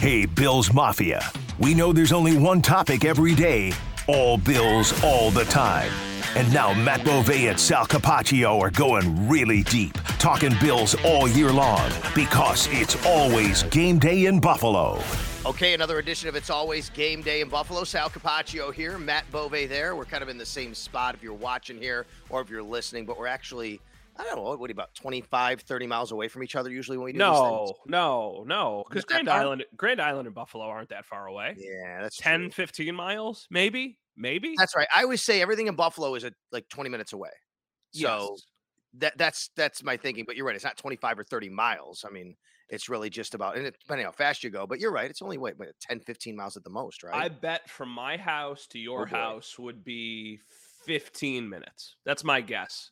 Hey, Bills Mafia. We know there's only one topic every day all Bills all the time. And now Matt Bove and Sal Capaccio are going really deep, talking Bills all year long because it's always game day in Buffalo. Okay, another edition of It's Always Game Day in Buffalo. Sal Capaccio here, Matt Bove there. We're kind of in the same spot if you're watching here or if you're listening, but we're actually I don't know, what about 25, 30 miles away from each other usually when we do no, No, no, Because Grand Island, Grand Island and Buffalo aren't that far away. Yeah, that's 10, true. 15 miles, maybe, maybe. That's right. I always say everything in Buffalo is at like 20 minutes away. So Yes. that that's that's my thinking. But you're right. It's not 25 or 30 miles. I mean, it's really just about, and it, depending on how fast you go, but you're right. It's only, wait, wait 10, 15 miles at the most, right? I bet from my house to your Oh, house would be 15 minutes. That's my guess.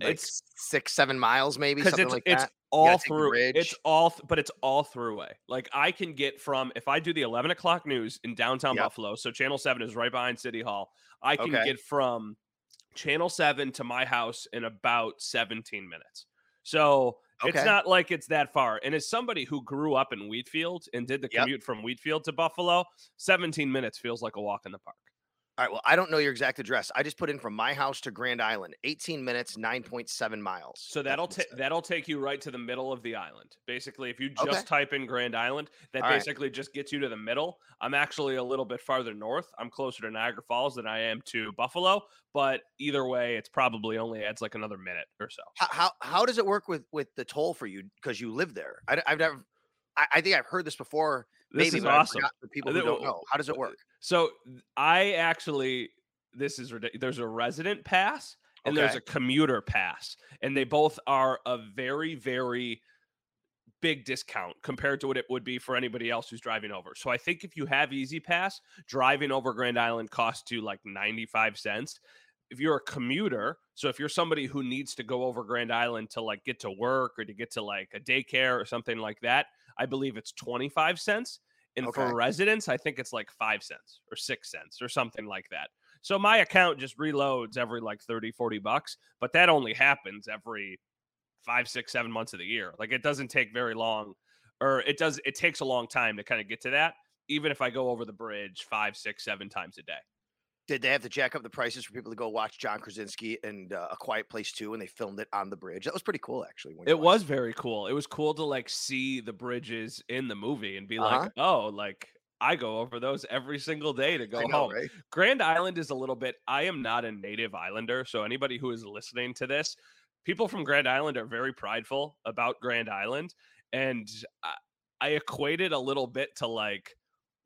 Like it's six, seven miles, maybe something it's like it's that. All through it's all th- but it's all throughway like i can get from if i do the 11 o'clock news in downtown Yep. buffalo so channel 7 is right behind city hall i can Okay. get from channel 7 to my house in about 17 minutes so it's not like it's that far and as somebody who grew up in wheatfield and did the Yep. commute from wheatfield to buffalo 17 minutes feels like a walk in the park All right. Well, I don't know your exact address. I just put in from my house to Grand Island, 18 minutes, 9.7 miles. So that'll take that'll take you right to the middle of the island. Basically, if you just Okay. type in Grand Island, that All right. basically just gets you to the middle. I'm actually a little bit farther north. I'm closer to Niagara Falls than I am to Buffalo, but either way, it's probably only adds like another minute or so. How, how how does it work with with the toll for you because you live there? I, have never. I, I think I've heard this before. This maybe is awesome. For people who don't know, how does it work? So I actually this is ridiculous. There's a resident pass and there's a commuter pass, and they both are a very very big discount compared to what it would be for anybody else who's driving over. So I think if you have E-ZPass, driving over Grand Island costs you like 95 cents. If you're a commuter, so if you're somebody who needs to go over Grand Island to like get to work or to get to like a daycare or something like that, I believe it's 25 cents. And Okay. for residents, I think it's like five cents or six cents or something like that. So my account just reloads every like 30, 40 bucks, but that only happens every five, six, seven months of the year. Like it doesn't take very long, or it does, it takes a long time to kind of get to that, even if I go over the bridge five, six, seven times a day. Did they have to jack up the prices for people to go watch John Krasinski and uh, A Quiet Place Two, and they filmed it on the bridge? That was pretty cool, actually. It was very cool. It was cool to like see the bridges in the movie and be Uh-huh. like, oh, like I go over those every single day to go know, home. right? Grand Island is a little bit. I am not a native islander, so anybody who is listening to this, people from Grand Island are very prideful about Grand Island, and I, I equate it a little bit to like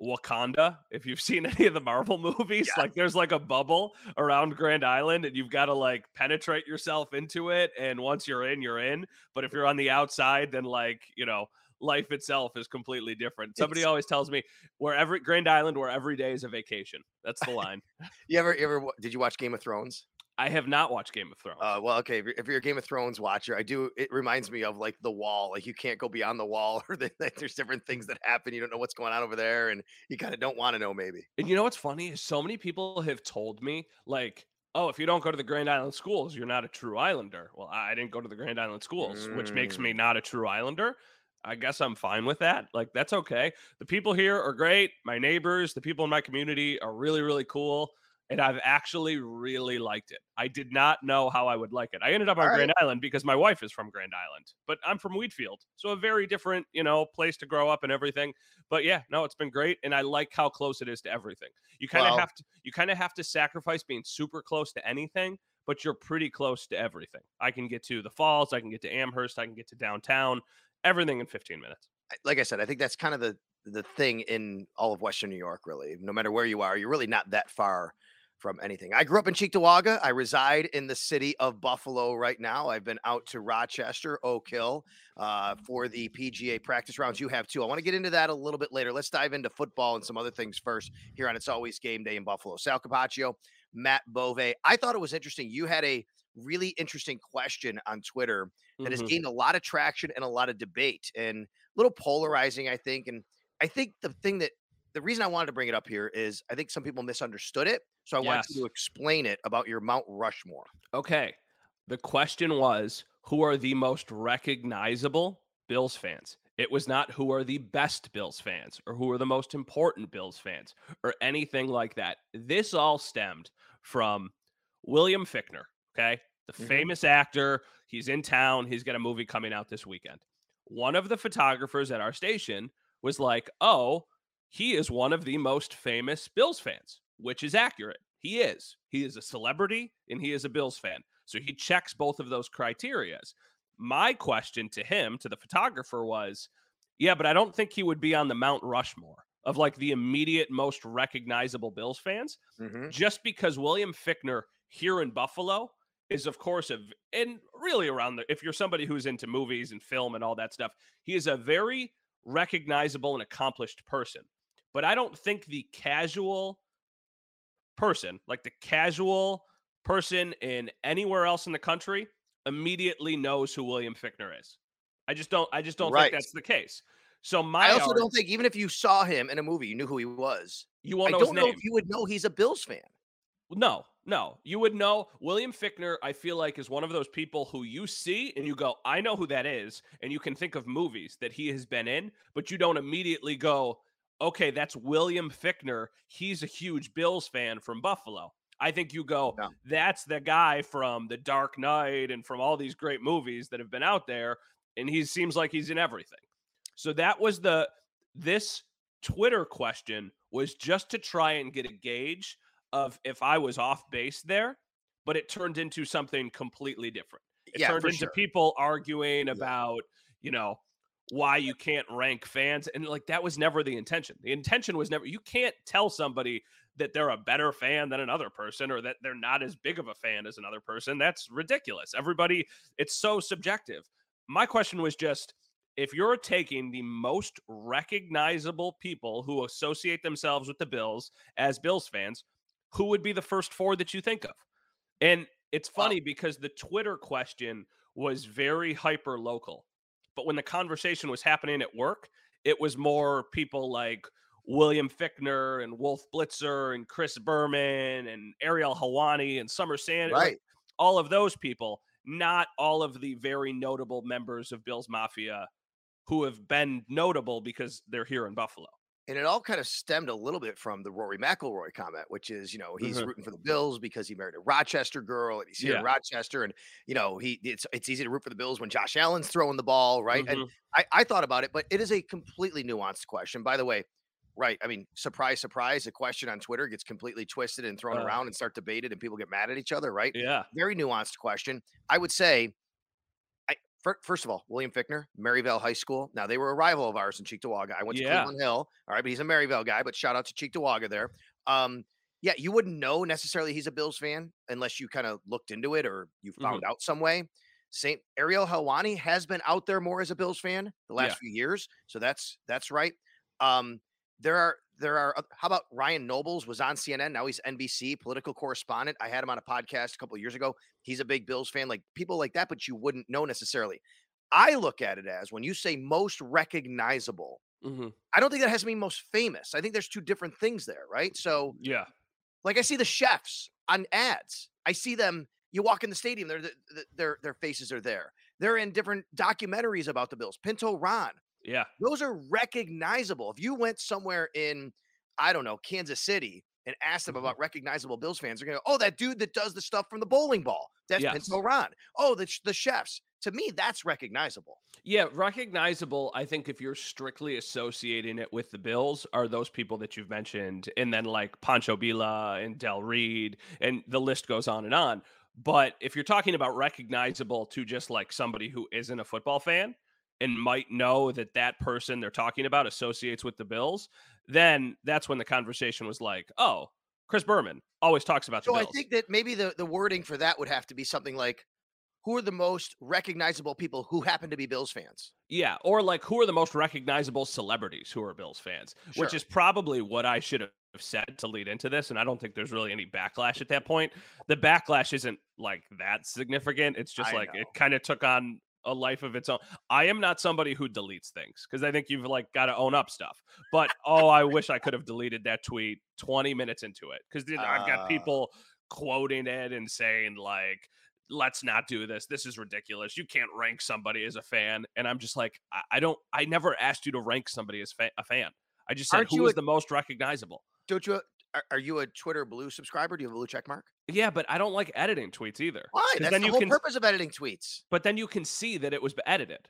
Wakanda. If you've seen any of the Marvel movies, like there's like a bubble around Grand Island, and you've got to like penetrate yourself into it. And once you're in, you're in. But if you're on the outside, then like you know. Life itself is completely different. Somebody It's- always tells me, "Where every Grand Island, where every day is a vacation." That's the line. You ever, you ever, did you watch Game of Thrones? I have not watched Game of Thrones. Uh, well, okay. If you're, if you're a Game of Thrones watcher, I do. It reminds me of like the wall. Like you can't go beyond the wall, or that that there's different things that happen. You don't know what's going on over there, and you kind of don't want to know. Maybe. and you know what's funny is so many people have told me like, "Oh, if you don't go to the Grand Island schools, you're not a true Islander." Well, I didn't go to the Grand Island schools, which makes me Mm. not a true Islander. I guess I'm fine with that. Like that's okay. The people here are great. My neighbors, the people in my community are really really cool. And I've actually really liked it. I did not know how I would like it. I ended up on All Grand Island because my wife is from Grand Island, but I'm from Wheatfield, so a very different, you know, place to grow up and everything. But yeah, no, it's been great, and I like how close it is to everything. You kind of have to, you kind of have to sacrifice being super close to anything, but you're pretty close to everything. I can get to the falls, I can get to Amherst, I can get to downtown, everything in 15 minutes. Like I said, I think that's kind of the the thing in all of Western New York. Really, no matter where you are, you're really not that far from anything. I grew up in Cheektowaga. I reside in the city of Buffalo right now. I've been out to Rochester, Oak Hill, uh, for the PGA practice rounds. You have too. I want to get into that a little bit later. Let's dive into football and some other things first here on It's Always Game Day in Buffalo. Sal Capaccio, Matt Bove. I thought it was interesting. You had a really interesting question on Twitter that has Mhm. gained a lot of traction and a lot of debate and a little polarizing, I think. And I think the thing that the reason I wanted to bring it up here is I think some people misunderstood it. So I want you to explain it about your Mount Rushmore. Okay. The question was who are the most recognizable Bills fans? It was not who are the best Bills fans or who are the most important Bills fans or anything like that. This all stemmed from William Fichtner, okay? The Mhm. famous actor. He's in town. He's got a movie coming out this weekend. One of the photographers at our station was like, oh, he is one of the most famous Bills fans, which is accurate. He is. He is a celebrity and he is a Bills fan. So he checks both of those criterias. My question to him, to the photographer, was yeah, but I don't think he would be on the Mount Rushmore of like the immediate most recognizable Bills fans Mhm. just because William Fichtner here in Buffalo is, of course, a and really around the if you're somebody who's into movies and film and all that stuff, he is a very recognizable and accomplished person. But I don't think the casual person, like the casual person in anywhere else in the country, immediately knows who William Fichtner is. I just don't. I just don't Right. think that's the case. So my I also arg- don't think even if you saw him in a movie, you knew who he was. you won't know his don't name. know if you would know he's a Bills fan. No, no. You would know William Fichtner, I feel like, is one of those people who you see and you go, I know who that is. And you can think of movies that he has been in, but you don't immediately go, okay, that's William Fichtner. He's a huge Bills fan from Buffalo. I think you go, No. that's the guy from The Dark Knight and from all these great movies that have been out there. And he seems like he's in everything. So that was the, this Twitter question was just to try and get a gauge of if I was off base there, but it turned into something completely different. It Yeah, turned into sure. people arguing about, you know, why you can't rank fans. And like that was never the intention. The intention was never, you can't tell somebody that they're a better fan than another person or that they're not as big of a fan as another person. That's ridiculous. Everybody, it's so subjective. My question was just if you're taking the most recognizable people who associate themselves with the Bills as Bills fans, who would be the first four that you think of? And it's funny because the Twitter question was very hyper local. But when the conversation was happening at work, it was more people like William Fichtner and Wolf Blitzer and Chris Berman and Ariel Helwani and Summer Sand. Right. all of those people, not all of the very notable members of Bill's Mafia who have been notable because they're here in Buffalo. And it all kind of stemmed a little bit from the Rory McIlroy comment, which is, you know, he's Mhm. rooting for the Bills because he married a Rochester girl and he's here in Rochester, and you know, he it's it's easy to root for the Bills when Josh Allen's throwing the ball, right? And Mhm. I, I thought about it, but it is a completely nuanced question. By the way, right? I mean, surprise, surprise, a question on Twitter gets completely twisted and thrown Uh. around and start debated, and people get mad at each other, right? Yeah. Very nuanced question. I would say, first of all, William Fichtner, Maryvale High School. Now they were a rival of ours in Cheektowaga. I went to Yeah. Cleveland Hill, all right, but he's a Maryvale guy. But shout out to Cheektowaga there. Um, yeah, you wouldn't know necessarily he's a Bills fan unless you kind of looked into it or you Mm-hmm. found out some way. Saint Ariel Helwani has been out there more as a Bills fan the last Yeah. few years, so that's that's right. Um, there are there are how about Ryan Nobles was on CNN now he's NBC political correspondent. I had him on a podcast a couple of years ago. He's a big Bills fan, like people like that, but you wouldn't know necessarily. I look at it as when you say most recognizable, hmm I don't think that has to mean most famous. I think there's two different things there, right? So Yeah. like I see the chefs on ads. I see them. You walk in the stadium, their their their faces are there. They're in different documentaries about the Bills. Pinto Ron, Yeah. those are recognizable. If you went somewhere in, I don't know, Kansas City and asked them Mhm. about recognizable Bills fans, they're going to go, "Oh, that dude that does the stuff from the bowling ball, that's Yes. Pinto Ron. Oh, the the chefs." To me, that's recognizable. Yeah, recognizable. I think if you're strictly associating it with the Bills, are those people that you've mentioned, and then like Pancho Billa and Del Reid, and the list goes on and on. But if you're talking about recognizable to just like somebody who isn't a football fan and might know that that person they're talking about associates with the Bills, then that's when the conversation was like, oh, Chris Berman always talks about the So I think that maybe the the wording for that would have to be something like, "Who are the most recognizable people who happen to be Bills fans?" Yeah, or like who are the most recognizable celebrities who are Bills fans, which is probably what I should have said to lead into this. And I don't think there's really any backlash at that point. The backlash isn't like that significant. It's just I like it kind of took on a life of its own. I am not somebody who deletes things because I think you've like got to own up stuff. But oh, I wish I could have deleted that tweet 20 minutes into it because I've Ah. got people quoting it and saying like let's not do this. This is ridiculous. You can't rank somebody as a fan. And I'm just like, I, I don't, I never asked you to rank somebody as fa- a fan. I just said who is a- the most recognizable. Don't you? Are, are you a Twitter Blue subscriber? Do you have a blue check mark? Yeah, but I don't like editing tweets either. Why? That's then the you whole can, purpose of editing tweets. but then you can see that it was edited.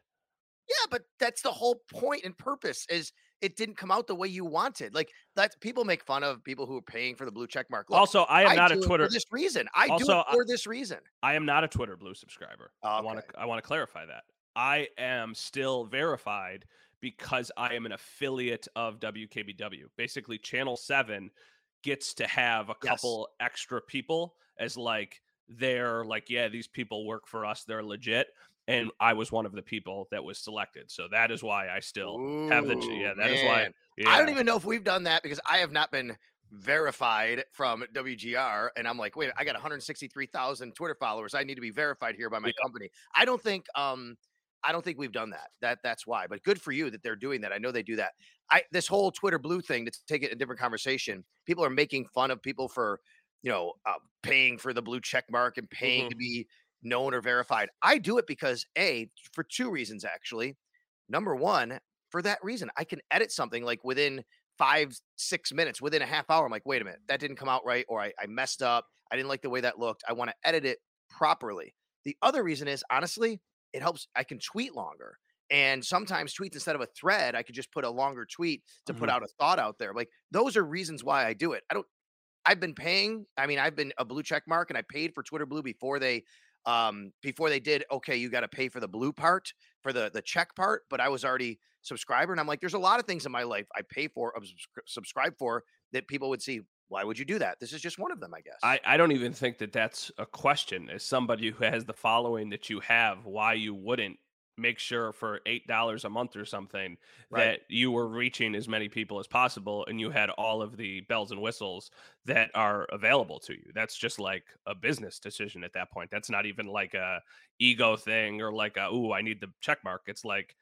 Yeah, but that's the whole point and purpose is it didn't come out the way you wanted. Like that people make fun of people who are paying for the blue check mark. Look, also, I am not do a it Twitter. for this reason. I do Also, it I- for this reason. I am not a Twitter Blue subscriber. I want to I want to clarify that. I am still verified because I am an affiliate of WKBW. Basically, Channel 7 gets to have a Yes. couple extra people as like they're like, yeah, these people work for us. They're legit. And I was one of the people that was selected. So that is why I still have the Ooh, yeah, that is why yeah. I don't even know if we've done that because I have not been verified from WGR. And I'm like, wait, I got 163,000 Twitter followers. I need to be verified here by my Yeah. company. I don't think um I don't think we've done that. That that's why. But good for you that they're doing that. I know they do that. I this whole Twitter blue thing to take it a different conversation. People are making fun of people for, you know, uh, paying for the blue check mark and paying Mhm. to be known or verified. I do it because a for two reasons actually. Number one, for that reason, I can edit something like within five, six minutes, within a half hour. I'm like, wait a minute, that didn't come out right, or I, I messed up. I didn't like the way that looked. I want to edit it properly. The other reason is honestly, it helps. I can tweet longer. And sometimes tweets instead of a thread, I could just put a longer tweet to put Mhm. out a thought out there. Like those are reasons why I do it. I don't I've been paying. I mean, I've been a blue check mark and I paid for Twitter Blue before they um before they did okay, you got to pay for the blue part, for the the check part, but I was already subscriber and I'm like there's a lot of things in my life I pay for, uh, subscri- subscribe for that people would see why would you do that? This is just one of them, I guess. I, I don't even think that that's a question. As somebody who has the following that you have, why you wouldn't make sure for eight dollars a month or something Right. that you were reaching as many people as possible, and you had all of the bells and whistles that are available to you. That's just like a business decision at that point. That's not even like a ego thing or like a oh I need the check mark. It's like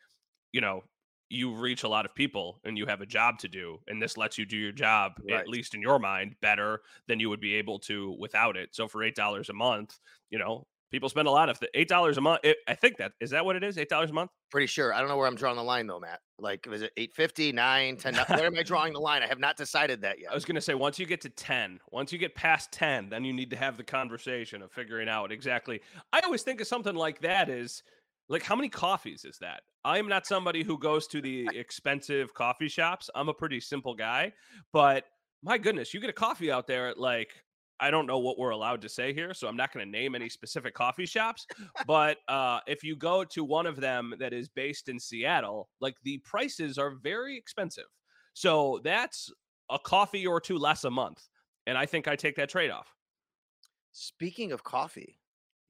you know you reach a lot of people and you have a job to do and this lets you do your job Right. at least in your mind better than you would be able to without it so for eight dollars a month you know people spend a lot of the eight dollars a month it, i think that is that what it is eight dollars a month Pretty sure. I don't know where I'm drawing the line though, Matt. Like, is it 850, 9, 10? Where am I drawing the line? I have not decided that yet. i was going to say once you get to 10 once you get past 10 then you need to have the conversation of figuring out exactly i always think of something like that is like how many coffees is that? I'm not somebody who goes to the expensive coffee shops. I'm a pretty simple guy but my goodness you get a coffee out there at like i don't know what we're allowed to say here so i'm not going to name any specific coffee shops but uh, if you go to one of them that is based in seattle like the prices are very expensive. So that's a coffee or two less a month and i think i take that trade-off. Speaking of coffee,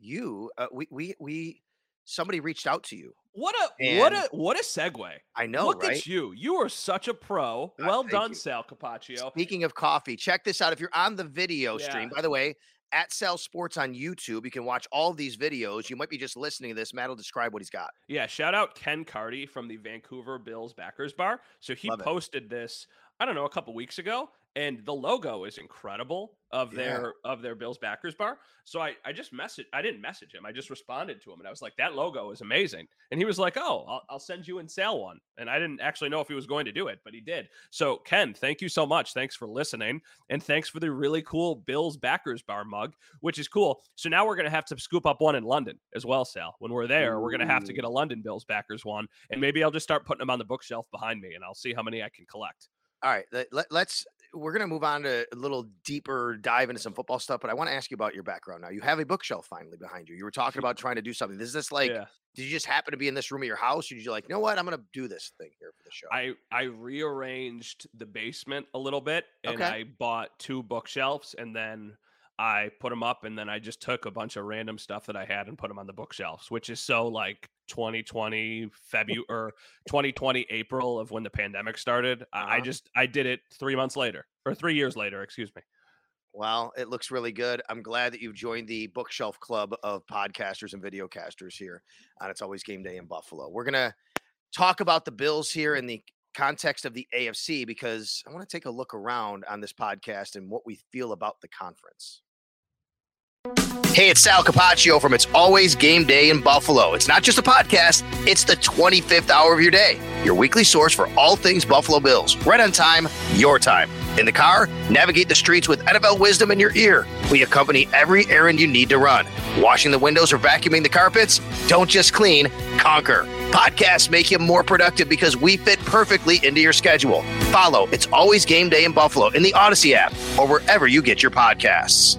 you, uh, we, we, we, somebody reached out to you. what a what a what a segue I know, Look right? at you. You are such a pro. Uh, Well done, you. Sal Capaccio. Speaking of coffee, check this out. If you're on the video stream, by the way, at Sal Sports on YouTube, you can watch all these videos. You might be just listening to this. Matt will describe what he's got. Yeah, shout out Ken Carty from the Vancouver Bills backers bar. So he Love it. posted this, I don't know, a couple weeks ago, and the logo is incredible of Yeah. their of their Bills backers bar. So I I just message I didn't message him. I just responded to him and I was like that logo is amazing. And he was like, "Oh, I'll, I'll send you and Sal one." And I didn't actually know if he was going to do it, but he did. So Ken, thank you so much. Thanks for listening and thanks for the really cool Bills backers bar mug, which is cool. So now we're going to have to scoop up one in London as well, Sal. When we're there, we're going to have to get a London Bills backers one and maybe I'll just start putting them on the bookshelf behind me and I'll see how many I can collect. All right, let, let, We're gonna move on to a little deeper dive into some football stuff, but I want to ask you about your background now. You have a bookshelf finally behind you. You were talking about trying to do something. Is this like? yeah. Did you just happen to be in this room of your house? Or did you like, you know what? I'm gonna do this thing here for the show. I I rearranged the basement a little bit and Okay. I bought two bookshelves and then I put them up and then I just took a bunch of random stuff that I had and put them on the bookshelves, which is so like 2020 February or 2020 April of when the pandemic started. I, I Uh-huh. just I did it three months later or three years later, excuse me. Well, it looks really good. I'm glad that you've joined the bookshelf club of podcasters and videocasters here on It's Always Game Day in Buffalo. We're going to talk about the Bills here in the context of the AFC because I want to take a look around on this podcast and what we feel about the conference. Hey, it's Sal Capaccio from It's Always Game Day in Buffalo. It's not just a podcast, it's the 25th hour of your day, your weekly source for all things Buffalo Bills. Right on time, your time. In the car, navigate the streets with NFL wisdom in your ear. We accompany every errand you need to run. Washing the windows or vacuuming the carpets? Don't just clean, conquer. Podcasts make you more productive because we fit perfectly into your schedule. Follow It's Always Game Day in Buffalo in the Odyssey app or wherever you get your podcasts.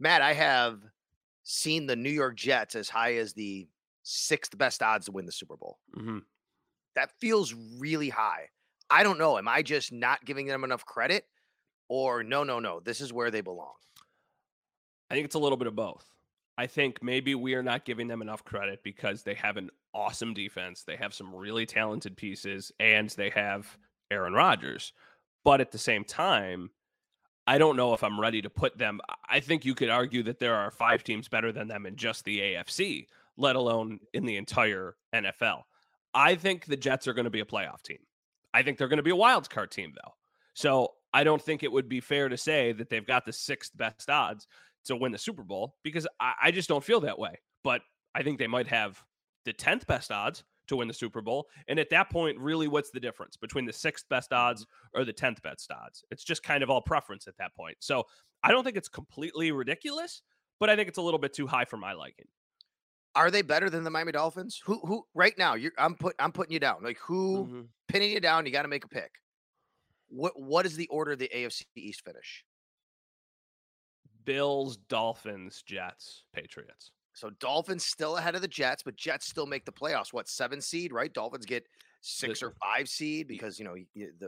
Matt, I have seen the New York Jets as high as the sixth best odds to win the Super Bowl. Mm-hmm. That feels really high. I don't know. Am I just not giving them enough credit? Or no, no, no. This is where they belong. I think it's a little bit of both. I think maybe we are not giving them enough credit because they have an awesome defense. They have some really talented pieces and they have Aaron Rodgers. But at the same time, I don't know if I'm ready to put them. I think you could argue that there are five teams better than them in just the AFC, let alone in the entire NFL. I think the Jets are going to be a playoff team. I think they're going to be a wild card team, though. So I don't think it would be fair to say that they've got the sixth best odds to win the Super Bowl because I, I just don't feel that way. But I think they might have the 10th best odds to win the Super Bowl. And at that point, really, what's the difference between the sixth best odds or the 10th best odds? It's just kind of all preference at that point. So I don't think it's completely ridiculous, but I think it's a little bit too high for my liking. Are they better than the Miami Dolphins? Who who right now, you're I'm put I'm putting you down. Like who Mhm. pinning you down, you got to make a pick. What what is the order of the AFC East finish? Bills, Dolphins, Jets, Patriots. So Dolphins still ahead of the Jets, but Jets still make the playoffs. What seven seed, right? Dolphins get six or five seed because you know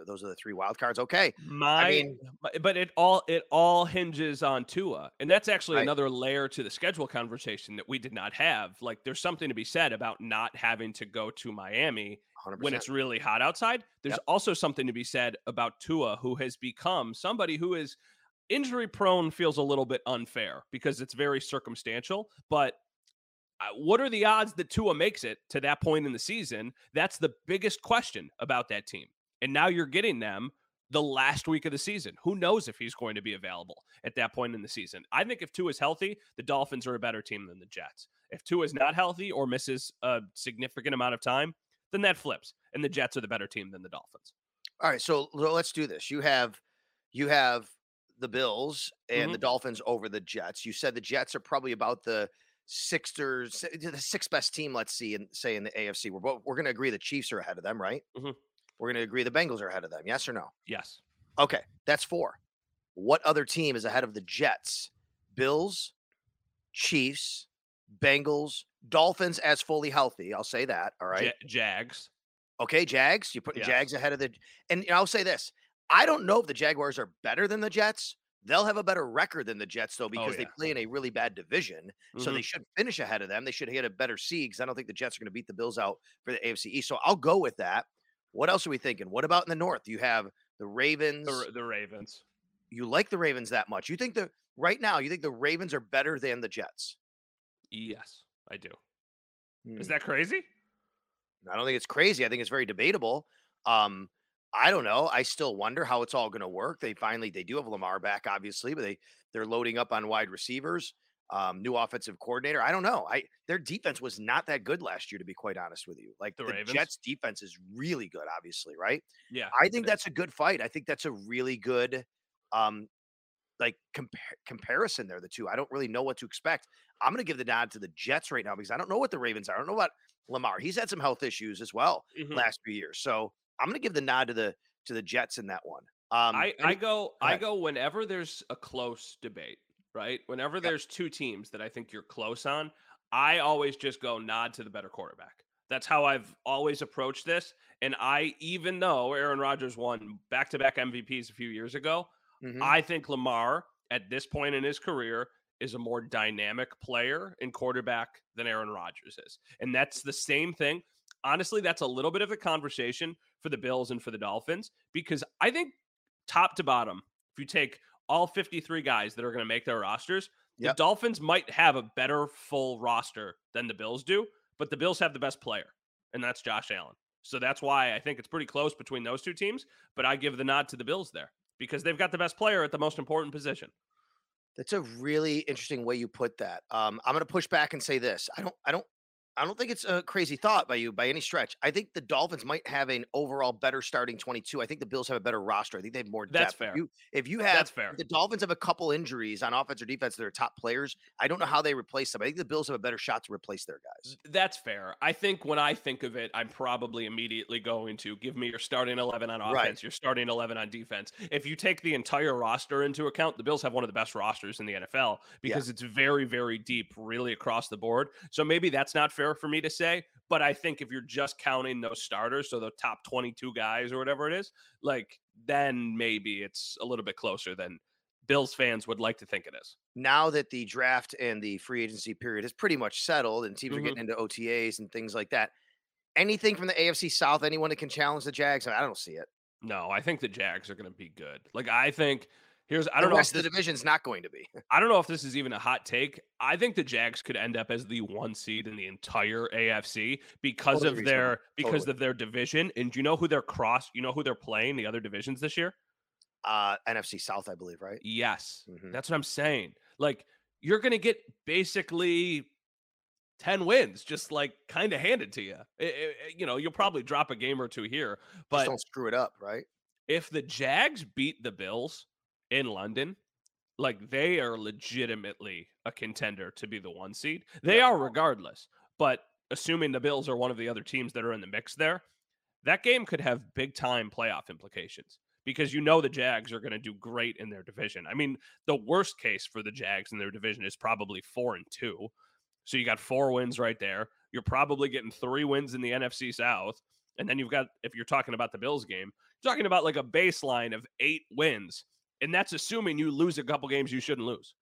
those are the three wild cards. Okay, My, mean- but- but it all it all hinges on Tua, and that's actually Right. another layer to the schedule conversation that we did not have. Like, there's something to be said about not having to go to Miami 100. when it's really hot outside. There's Yep. also something to be said about Tua, who has become somebody who is injury prone. Feels a little bit unfair because it's very circumstantial, but. uh, What are the odds that Tua makes it to that point in the season? That's the biggest question about that team. And now you're getting them the last week of the season. Who knows if he's going to be available at that point in the season? I think if Tua is healthy, the Dolphins are a better team than the Jets. If Tua is not healthy or misses a significant amount of time, then that flips, and the Jets are the better team than the Dolphins. All right, so let's do this. You have you have the Bills and the Dolphins over the Jets. You said the Jets are probably about the sixth or the sixth best team. Let's see, and say in the AFC, we're both, we're going to agree the Chiefs are ahead of them, right? Mhm. We're going to agree the Bengals are ahead of them. Yes or no? Yes. Okay, that's four. What other team is ahead of the Jets? Bills, Chiefs, Bengals, Dolphins as fully healthy. I'll say that. All right. Ja- Jags. Okay, Jags. You're putting Yes. Jags ahead of the. And I'll say this: I don't know if the Jaguars are better than the Jets. They'll have a better record than the Jets, though, because they yeah. play in a really bad division. So they Mhm. should finish ahead of them. They should get a better seed because I don't think the Jets are going to beat the Bills out for the AFC East. So I'll go with that. What else are we thinking? What about in the North? You have the Ravens. the, the Ravens. you like the Ravens that much? You think the right now? You think the Ravens are better than the Jets? Yes, I do. Is Hmm. that crazy? I don't think it's crazy. I think it's very debatable. Um, I don't know. I still wonder how it's all going to work. They finally they do have Lamar back, obviously, but they they're loading up on wide receivers. Um, new offensive coordinator. I don't know. I their defense was not that good last year, to be quite honest with you. Like The the? Jets' defense is really good, obviously, right? Yeah. I think is. that's a good fight. I think that's a really good, um, like compar- comparison there. The two. I don't really know what to expect. I'm going to give the nod to the Jets right now because I don't know what the Ravens are. I don't know about Lamar. He's had some health issues as well Mhm. last few years. So I'm going to give the nod to the to the Jets in that one. Um, I, I go I go whenever there's a close debate, right? Whenever there's two teams that I think you're close on, I always just go nod to the better quarterback. That's how I've always approached this. And I, even though Aaron Rodgers won back to back MVPs a few years ago, Mhm. I think Lamar at this point in his career is a more dynamic player and quarterback than Aaron Rodgers is. And that's the same thing. Honestly, that's a little bit of a conversation for the Bills and for the Dolphins because I think top to bottom, if you take all 53 guys that are going to make their rosters, Yep. the Dolphins might have a better full roster than the Bills do, but the Bills have the best player, and that's Josh Allen. So that's why I think it's pretty close between those two teams, but I give the nod to the Bills there because they've got the best player at the most important position. That's a really interesting way you put that. Um, I'm going to push back and say this. I don't. I don't. I don't think it's a crazy thought by you by any stretch. I think the Dolphins might have an overall better starting 22. I think the Bills have a better roster. I think they have more depth. That's If fair. you, if you have That's fair. the Dolphins have a couple injuries on offense or defense that are top players. I don't know how they replace them. I think the Bills have a better shot to replace their guys. That's fair. I think when I think of it, I'm probably immediately going to give me your starting 11 on offense, Right. your starting 11 on defense. If you take the entire roster into account, the Bills have one of the best rosters in the NFL because it's very, very deep, really across the board. So maybe that's not fair for me to say. But I think if you're just counting those starters, so the top 22 guys or whatever it is, like then maybe it's a little bit closer than Bills fans would like to think it is. Now that the draft and the free agency period is pretty much settled and teams Mhm. are getting into OTAs and things like that, anything from the AFC South, anyone that can challenge the Jags, I don't see it. No, I think the Jags are going to be good. Like I think here's I don't know if this, the division's not going to be. I don't know if this is even a hot take. I think the Jags could end up as the one seed in the entire AFC because Totally of reasonable. their because Totally. of their division. And do you know who they're cross? You know who they're playing the other divisions this year? Uh, NFC South, I believe, right? Yes, Mhm. that's what I'm saying. Like you're gonna get basically ten wins, just like kind of handed to you. I- I- I- you know, you'll probably drop a game or two here, Just but don't screw it up, right? if the Jags beat the Bills in London, like they are legitimately a contender to be the one seed. They are regardless. But assuming the Bills are one of the other teams that are in the mix there, that game could have big time playoff implications because you know the Jags are going to do great in their division. I mean, the worst case for the Jags in their division is probably 4 and 2. So you got four wins right there. You're probably getting three wins in the NFC South. And then you've got, if you're talking about the Bills game, you're talking about like a baseline of eight wins. And that's assuming you lose a couple games you shouldn't lose.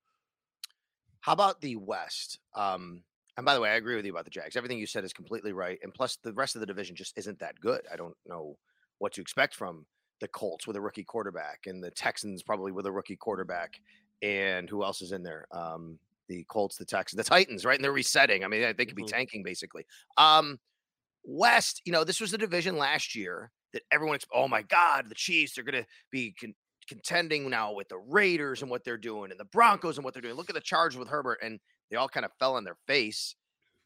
How about the West? Um, and by the way, I agree with you about the Jags. Everything you said is completely right. And plus, the rest of the division just isn't that good. I don't know what to expect from the Colts with a rookie quarterback, and the Texans probably with a rookie quarterback. And who else is in there? Um, the Colts, the Texans, the Titans, right? And they're resetting. I mean, they could be Mhm. tanking basically. Um, West, you know, this was the division last year that everyone, oh my God, the Chiefs, they're going to be con- contending now with the Raiders and what they're doing and the Broncos and what they're doing. Look at the Chargers with Herbert, and they all kind of fell on their face.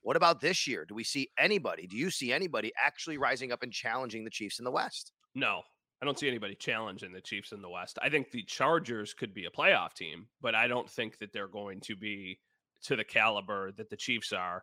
What about this year? Do we see anybody? Do you see anybody actually rising up and challenging the Chiefs in the West? No, I don't see anybody challenging the Chiefs in the West. I think the Chargers could be a playoff team, but I don't think that they're going to be to the caliber that the Chiefs are.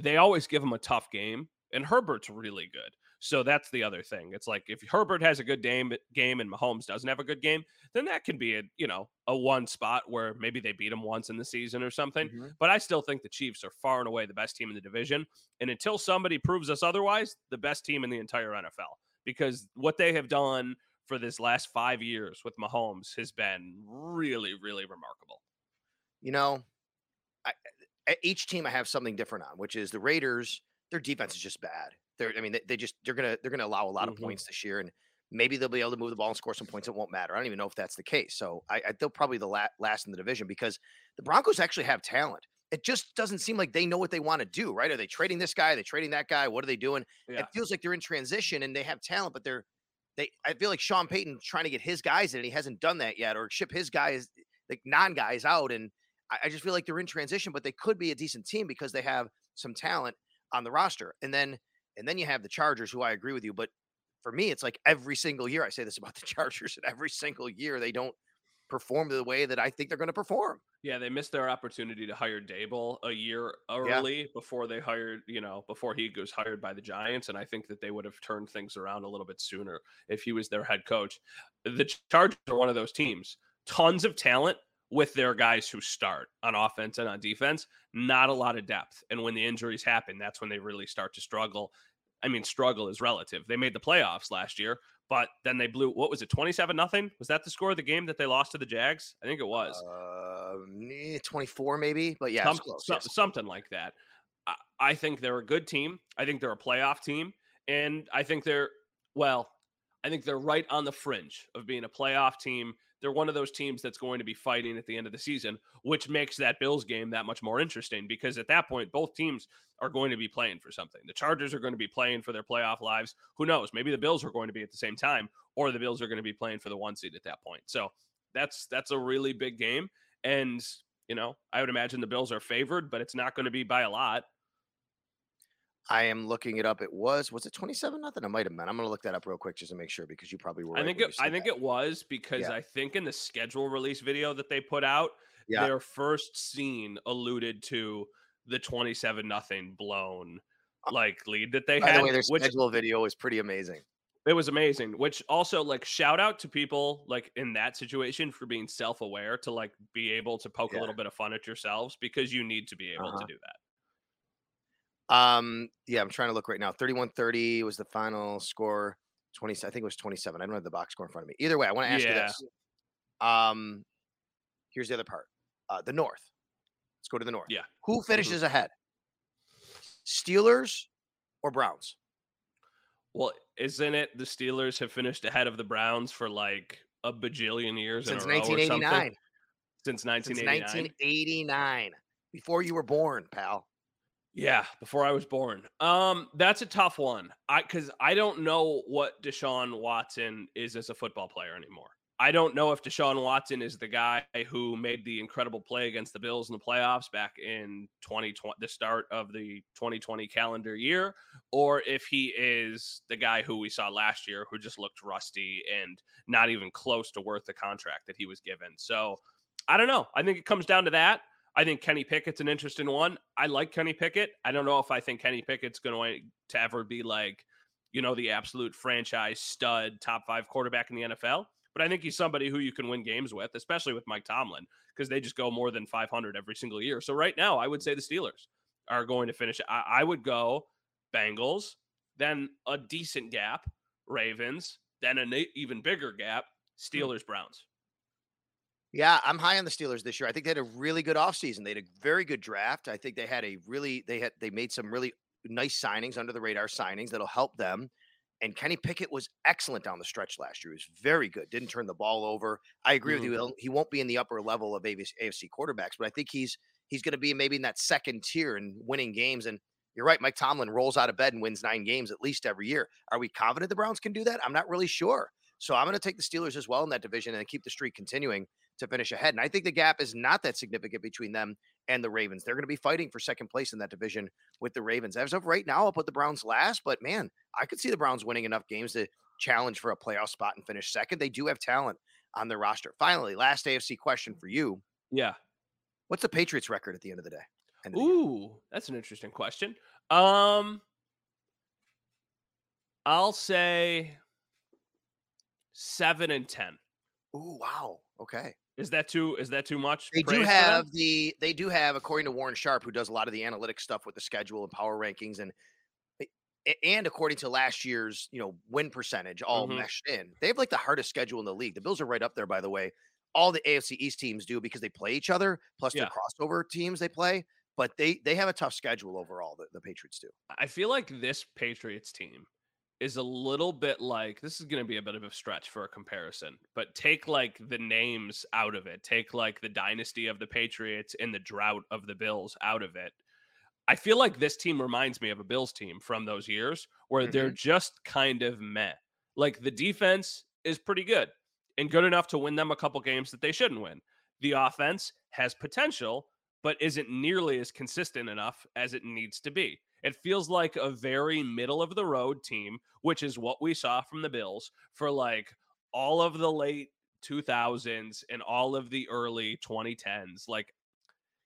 They always give them a tough game, and Herbert's really good. So that's the other thing. It's like if Herbert has a good game game and Mahomes doesn't have a good game, then that can be a you know a one spot where maybe they beat him once in the season or something. Mm-hmm. But I still think the Chiefs are far and away the best team in the division. And until somebody proves us otherwise, the best team in the entire NFL because what they have done for this last five years with Mahomes has been really, really remarkable. You know, I, each team I have something different on, which is the Raiders. Their defense is just bad. They're, I mean, they, they just they're gonna they're gonna allow a lot of mm-hmm. points this year, and maybe they'll be able to move the ball and score some points. It won't matter. I don't even know if that's the case. So I, I they'll probably the la- last in the division because the Broncos actually have talent. It just doesn't seem like they know what they want to do. Right? Are they trading this guy? Are they trading that guy? What are they doing? Yeah. It feels like they're in transition and they have talent, but they're they. I feel like Sean Payton trying to get his guys in, and he hasn't done that yet, or ship his guys like non guys out and I, I just feel like they're in transition, but they could be a decent team because they have some talent on the roster. And then and then you have the Chargers, who I agree with you, but for me, it's like every single year I say this about the Chargers, and every single year they don't perform the way that I think they're going to perform. Yeah, they missed their opportunity to hire Daboll a year early yeah. before they hired, you know, before he was hired by the Giants. And I think that they would have turned things around a little bit sooner if he was their head coach. The Chargers are one of those teams, tons of talent, with their guys who start on offense and on defense, not a lot of depth. And when the injuries happen, that's when they really start to struggle. I mean, struggle is relative. They made the playoffs last year, but then they blew what was it, 27 nothing? Was that the score of the game that they lost to the Jags? I think it was. Uh, 24 maybe, but yeah, Some, close, yes. something like that. I, I think they're a good team. I think they're a playoff team, and I think they're well, I think they're right on the fringe of being a playoff team they're one of those teams that's going to be fighting at the end of the season, which makes that Bills game that much more interesting because at that point, both teams are going to be playing for something. The Chargers are going to be playing for their playoff lives. Who knows? Maybe the Bills are going to be at the same time, or the Bills are going to be playing for the one seed at that point. So that's that's a really big game. And you know, I would imagine the Bills are favored, but it's not going to be by a lot. I am looking it up. It was was it twenty seven nothing? I might have been. I'm going to look that up real quick just to make sure because you probably were. I think it, I think that. it was because yeah. I think in the schedule release video that they put out, yeah. their first scene alluded to the twenty seven nothing blown uh, like lead that they By had. The way, their which, schedule video was pretty amazing. It was amazing. Which also like shout out to people like in that situation for being self aware to like be able to poke yeah. a little bit of fun at yourselves because you need to be able uh-huh. to do that. Um, yeah, I'm trying to look right now. 31-30 was the final score. 20, I think it was 27. I don't have the box score in front of me. Either way, I want to ask yeah. you this. Um, here's the other part. Uh, the North. Let's go to the North. Yeah. Who mm-hmm. finishes mm-hmm. ahead? Steelers or Browns? Well, isn't it the Steelers have finished ahead of the Browns for like a bajillion years since 1989? Since 1989. Since 1989. Before you were born, pal. Yeah, before I was born. Um, that's a tough one. I because I don't know what Deshaun Watson is as a football player anymore. I don't know if Deshaun Watson is the guy who made the incredible play against the Bills in the playoffs back in 2020, the start of the 2020 calendar year, or if he is the guy who we saw last year who just looked rusty and not even close to worth the contract that he was given. So I don't know. I think it comes down to that. I think Kenny Pickett's an interesting one. I like Kenny Pickett. I don't know if I think Kenny Pickett's going to ever be like, you know, the absolute franchise stud, top five quarterback in the NFL. But I think he's somebody who you can win games with, especially with Mike Tomlin, because they just go more than 500 every single year. So right now, I would say the Steelers are going to finish. I, I would go Bengals, then a decent gap, Ravens, then an even bigger gap, hmm. Steelers, Browns. Yeah, I'm high on the Steelers this year. I think they had a really good offseason. They had a very good draft. I think they had a really they had they made some really nice signings under the radar signings that'll help them. And Kenny Pickett was excellent down the stretch last year. He was very good. Didn't turn the ball over. I agree mm-hmm. with you. Mm-hmm. He won't be in the upper level of AFC quarterbacks, but I think he's he's going to be maybe in that second tier and winning games. And you're right, Mike Tomlin rolls out of bed and wins nine games at least every year. Are we confident the Browns can do that? I'm not really sure. So I'm going to take the Steelers as well in that division and keep the streak continuing to finish ahead. And I think the gap is not that significant between them and the Ravens. They're going to be fighting for second place in that division with the Ravens. As of right now, I'll put the Browns last, but man, I could see the Browns winning enough games to challenge for a playoff spot and finish second. They do have talent on their roster. Finally, last AFC question for you. Yeah. What's the Patriots record at the end of the day? Ooh, that's an interesting question. Um I'll say seven and ten. Ooh, wow. Okay. Is that too? Is that too much? They do praise for them? have the they do have according to Warren Sharp, who does a lot of the analytic stuff with the schedule and power rankings, and and according to last year's you know win percentage, all Mhm. meshed in. They have like the hardest schedule in the league. The Bills are right up there, by the way. All the AFC East teams do because they play each other, plus Yeah. the crossover teams they play. But they they have a tough schedule overall. The, the Patriots do. I feel like this Patriots team is a little bit like this is going to be a bit of a stretch for a comparison, but take like the names out of it, take like the dynasty of the Patriots and the drought of the Bills out of it. I feel like this team reminds me of a Bills team from those years where they're mm-hmm. just kind of meh. Like the defense is pretty good and good enough to win them a couple games that they shouldn't win. The offense has potential, but isn't nearly as consistent enough as it needs to be. It feels like a very middle of the road team, which is what we saw from the Bills for like all of the late 2000s and all of the early 2010s. Like,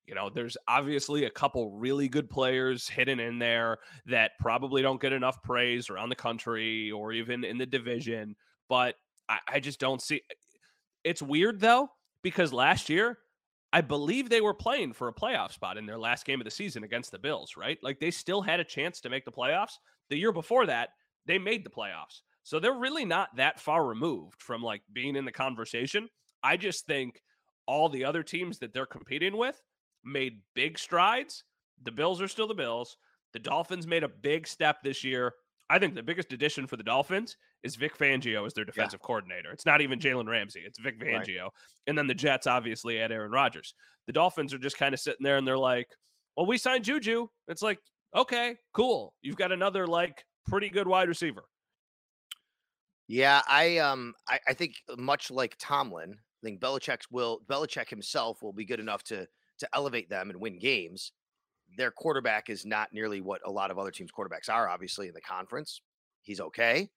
you know, there's obviously a couple really good players hidden in there that probably don't get enough praise around the country or even in the division, but I, I just don't see. It's weird though, because last year I believe they were playing for a playoff spot in their last game of the season against the Bills, right? Like they still had a chance to make the playoffs. The year before that, they made the playoffs. So they're really not that far removed from like being in the conversation. I just think all the other teams that they're competing with made big strides. The Bills are still the Bills. The Dolphins made a big step this year. I think the biggest addition for the Dolphins is Vic Fangio as their defensive coordinator. It's not even Jalen Ramsey, it's Vic Right. Fangio. And then the Jets obviously had Aaron Rodgers. The Dolphins are just kind of sitting there and they're like, well, we signed Juju. It's like, okay, cool. You've got another like pretty good wide receiver. Yeah, I um I, I think much like Tomlin, I think Belichick's will Belichick himself will be good enough to to elevate them and win games. Their quarterback is not nearly what a lot of other teams' quarterbacks are, obviously, in the conference. He's okay.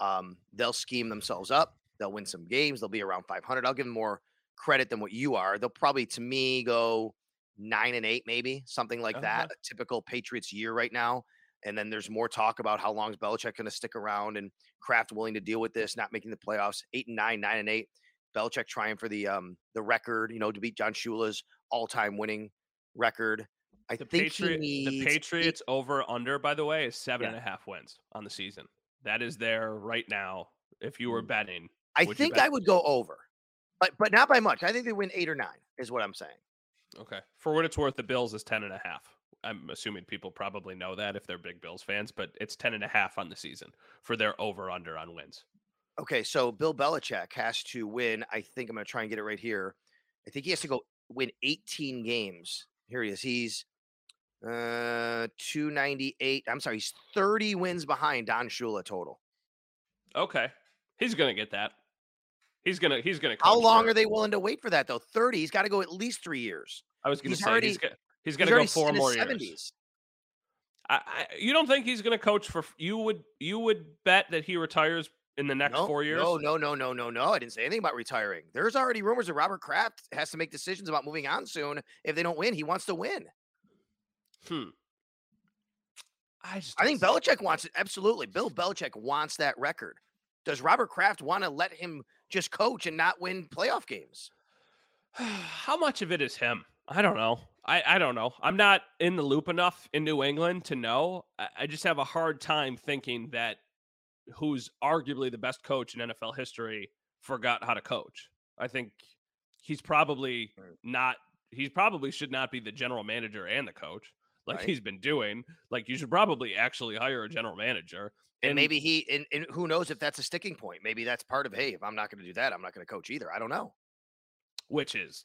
Um, they'll scheme themselves up. They'll win some games. They'll be around 500. I'll give them more credit than what you are. They'll probably, to me, go nine and eight, maybe something like that. Uh-huh. A typical Patriots year right now. And then there's more talk about how long is Belichick going to stick around and Kraft willing to deal with this, not making the playoffs. Eight and nine, nine and eight. Belichick trying for the um the record, you know, to beat Don Shula's all-time winning record. I The, think Patriot, the needs eight- Patriots over under, by the way, is seven Yeah. and a half wins on the season. That is there right now. If you were Mm. betting, I think bet? I would go over, but but not by much. I think they win eight or nine, is what I'm saying. Okay. For what it's worth, the Bills is 10 and a half. I'm assuming people probably know that if they're big Bills fans, but it's 10 and a half on the season for their over under on wins. Okay, so Bill Belichick has to win. I think I'm going to try and get it right here. I think he has to go win 18 games. Here he is. He's uh 298. I'm sorry, he's 30 wins behind Don Shula total. Okay. He's going to get that. He's going to he's going to How long are they willing to wait for that though? 30. He's got to go at least three years. I was going to say already- he's, he's going to go four more 70s. years. I, I, you don't think he's going to coach for you would you would bet that he retires in the next No, 4 years? No, no, no, no, no, no. I didn't say anything about retiring. There's already rumors that Robert Kraft has to make decisions about moving on soon if they don't win. He wants to win. Hmm. I just I think see- Belichick wants it. Absolutely. Bill Belichick wants that record. Does Robert Kraft want to let him just coach and not win playoff games? How much of it is him? I don't know. I, I don't know. I'm not in the loop enough in New England to know. I, I just have a hard time thinking that who's arguably the best coach in NFL history forgot how to coach. I think he's probably not. He probably should not be the general manager and the coach like Right. he's been doing. Like you should probably actually hire a general manager. And, maybe he and, and who knows if that's a sticking point. Maybe that's part of hey, if I'm not going to do that, I'm not going to coach either. I don't know. which is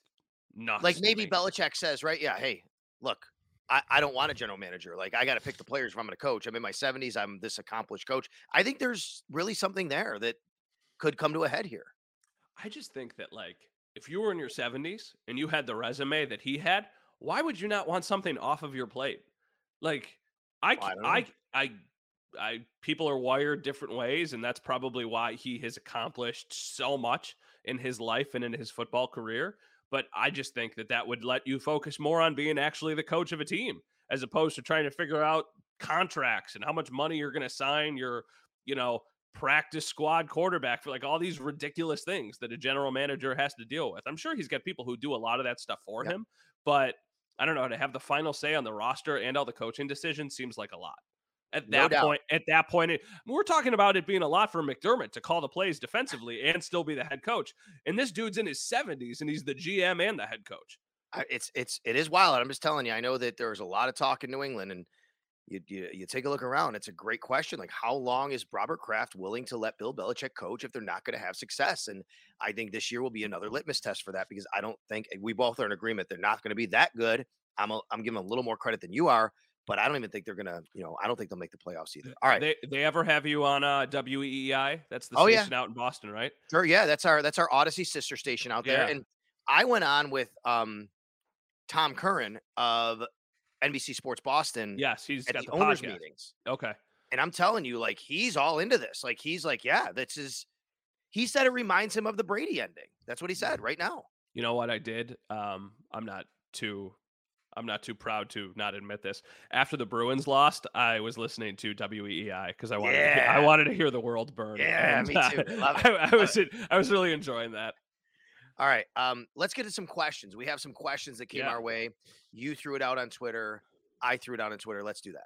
not Like maybe Belichick says, right? Yeah, hey, look, I, I don't want a general manager. Like I got to pick the players if I'm going to coach. I'm in my 70s. I'm this accomplished coach. I think there's really something there that could come to a head here. I just think that like if you were in your 70s and you had the resume that he had, why would you not want something off of your plate? Like I Well, I I I I people are wired different ways and that's probably why he has accomplished so much in his life and in his football career, but I just think that that would let you focus more on being actually the coach of a team as opposed to trying to figure out contracts and how much money you're going to sign your you know, practice squad quarterback for like all these ridiculous things that a general manager has to deal with. I'm sure he's got people who do a lot of that stuff for him, but I don't know to have the final say on the roster and all the coaching decisions seems like a lot. At that doubt. point, at that point, it, we're talking about it being a lot for McDermott to call the plays defensively and still be the head coach. And this dude's in his 70s and he's the GM and the head coach. It's it's it is wild. I'm just telling you. I know that there's a lot of talk in New England, and you, you you take a look around. It's a great question. Like, how long is Robert Kraft willing to let Bill Belichick coach if they're not going to have success? And I think this year will be another litmus test for that because I don't think we both are in agreement they're not going to be that good. I'm a, I'm giving a little more credit than you are, but I don't even think they're gonna. You know, I don't think they'll make the playoffs either. All right, They they ever have you on uh WEEI? That's the Oh, yeah. station out in Boston, right? Sure, yeah, that's our that's our Audacy sister station out there. Yeah. And I went on with um Tom Curran of NBC Sports Boston Yes, he's at got the, the, owners podcast. meetings. Okay. And I'm telling you, like he's all into this. Like he's like, yeah, this is he said it reminds him of the Brady ending. That's what he said right now. You know what I did? Um, I'm not too I'm not too proud to not admit this. After the Bruins lost, I was listening to WEEI because I wanted to hear, I wanted to hear the world burn. Yeah, me too. I love it. I, I was I was really enjoying that. All right. Um, let's get to some questions. We have some questions that came Yeah. our way. You threw it out on Twitter. I threw it out on Twitter. Let's do that.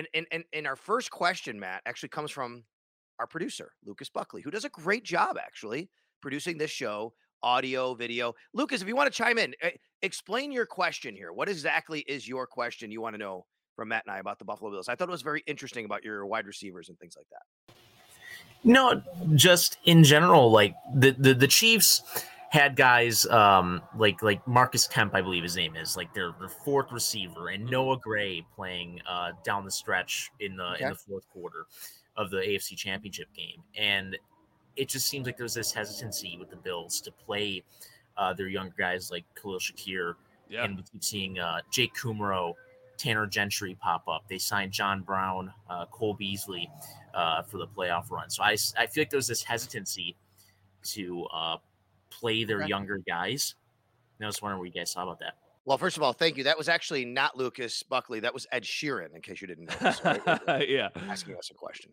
And and and, and our first question, Matt, actually comes from our producer, Lucas Buckley, who does a great job actually producing this show, audio, video. Lucas, if you want to chime in, eh, explain your question here. What exactly is your question you want to know from Matt and I about the Buffalo Bills? I thought it was very interesting about your wide receivers and things like that. No, just in general, like the the, the Chiefs had guys um like like Marcus Kemp, I believe his name is, like their their fourth receiver, and Noah Gray playing uh down the stretch in the Okay. in the fourth quarter of the AFC Championship game, and it just seems like there's this hesitancy with the Bills to play uh, their younger guys like Khalil Shakir Yeah. and we keep seeing uh, Jake Kumerow, Tanner Gentry pop up. They signed John Brown, uh, Cole Beasley uh, for the playoff run. So I I feel like there's this hesitancy to uh, play their Okay. younger guys. And I was wondering what you guys saw about that. Well, first of all, thank you. That was actually not Lucas Buckley. That was Ed Sheeran, in case you didn't know. Right yeah. asking us a question.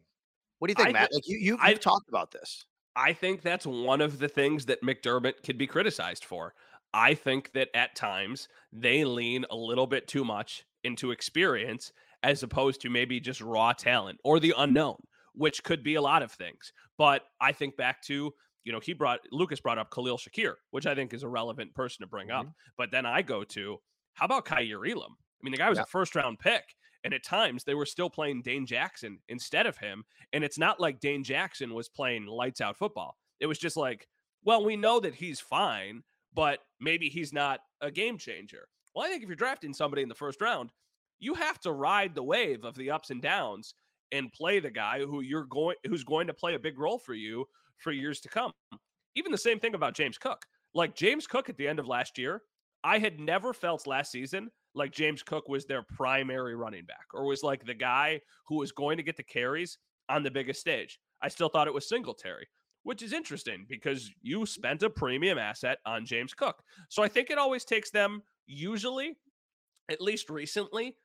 What do you think, I Matt? thi- like you, you've, I- you've talked about this. I think that's one of the things that McDermott could be criticized for. I think that at times they lean a little bit too much into experience as opposed to maybe just raw talent or the unknown, which could be a lot of things. But I think back to, you know, he brought Lucas brought up Khalil Shakir, which I think is a relevant person to bring up. Mm-hmm. But then I go to, how about Kaiir Elam? I mean, the guy was Yeah. a first round pick. And at times they were still playing Dane Jackson instead of him. And it's not like Dane Jackson was playing lights out football. It was just like, well, we know that he's fine, but maybe he's not a game changer. Well, I think if you're drafting somebody in the first round, you have to ride the wave of the ups and downs and play the guy who you're going who's going to play a big role for you for years to come. Even the same thing about James Cook. Like James Cook at the end of last year, I had never felt last season like James Cook was their primary running back or was like the guy who was going to get the carries on the biggest stage. I still thought it was Singletary, which is interesting because you spent a premium asset on James Cook. So I think it always takes them, usually, at least recently,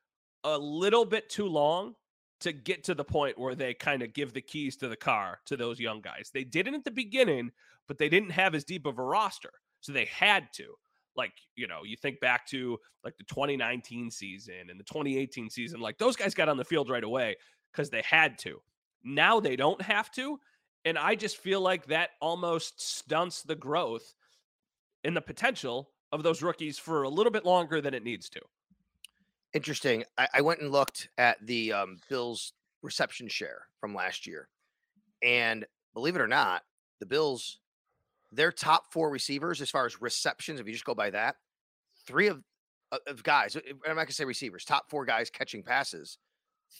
a little bit too long to get to the point where they kind of give the keys to the car to those young guys. They didn't at the beginning, but they didn't have as deep of a roster. So they had to. Like, you know, you think back to like the 2019 season and the 2018 season, like those guys got on the field right away because they had to. Now they don't have to. And I just feel like that almost stunts the growth and the potential of those rookies for a little bit longer than it needs to. Interesting. I, I went and looked at the um, Bills reception share from last year. And believe it or not, the Bills, their top four receivers, as far as receptions, if you just go by that, three of, of- of guys, uh, I'm not going to say receivers, top four guys catching passes,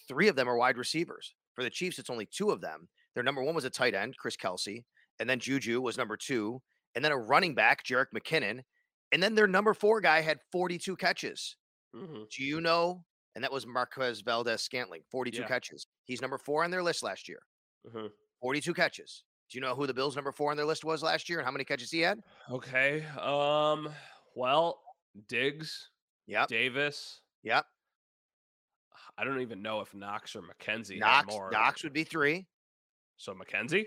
three of them are wide receivers. For the Chiefs, it's only two of them. Their number one was a tight end, Chris Kelce, and then Juju was number two, and then a running back, Jerick McKinnon, and then their number four guy had 42 catches. Mm-hmm. Do you know? And that was Marquez Valdes-Scantling, 42 Yeah. catches. He's number four on their list last year, Mm-hmm. 42 catches. Do you know who the Bills' number four on their list was last year and how many catches he had? Okay. Um. Well, Diggs, Yep. Davis. Yep. I don't even know if Knox or McKenzie Knox, more. Knox would be three So McKenzie.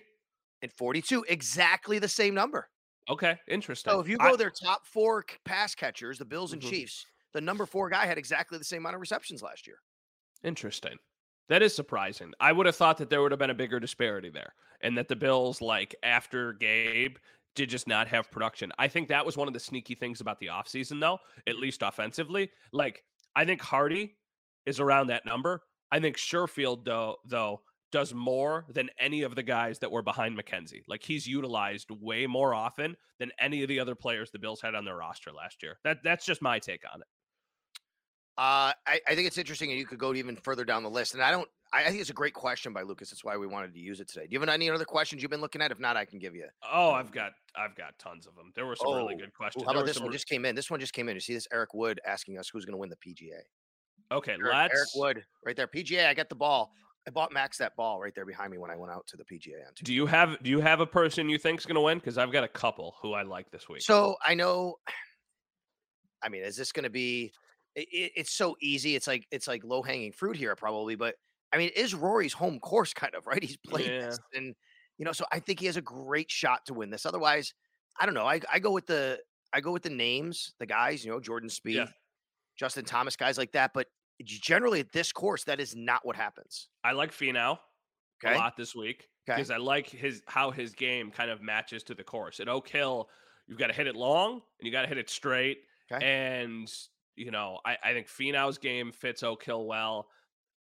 and 42, exactly the same number. Okay, interesting. So if you I- go their top four pass catchers, the Bills and Mhm. Chiefs, the number four guy had exactly the same amount of receptions last year. Interesting. That is surprising. I would have thought that there would have been a bigger disparity there and that the Bills, like after Gabe, did just not have production. I think that was one of the sneaky things about the offseason, though, at least offensively. Like, I think Hardy is around that number. I think Sherfield, though, though, does more than any of the guys that were behind McKenzie. Like he's utilized way more often than any of the other players the Bills had on their roster last year. That that's just my take on it. Uh, I, I think it's interesting, and you could go even further down the list. And I don't. I, I think it's a great question by Lucas. That's why we wanted to use it today. Do you have any other questions you've been looking at? If not, I can give you. Oh, I've got I've got tons of them. There were some really Oh, good questions. how about this one? re- Just came in. This one just came in. You see this? Eric Wood asking us who's going to win the PGA. okay, Eric, let's Eric Wood, right there. PGA. I got the ball. I bought Max that ball right there behind me when I went out to the PGA on Tuesday. Do you have do you have a person you think's going to win? Because I've got a couple who I like this week. So I know. I mean, is this going to be? It, it- it's so easy. It's like it's like low hanging fruit here, probably. But I mean, it is Rory's home course, kind of right? He's playing Yeah. this, and you know, so I think he has a great shot to win this. Otherwise, I don't know. I, I go with the I go with the names, the guys. You know, Jordan Spieth, Yeah. Justin Thomas, guys like that. But generally, at this course, that is not what happens. I like Finau Okay. a lot this week Okay. because I like his how his game kind of matches to the course. At Oak Hill, you've got to hit it long and you got to hit it straight. Okay. And you know, I, I think Finau's game fits Oak Hill well.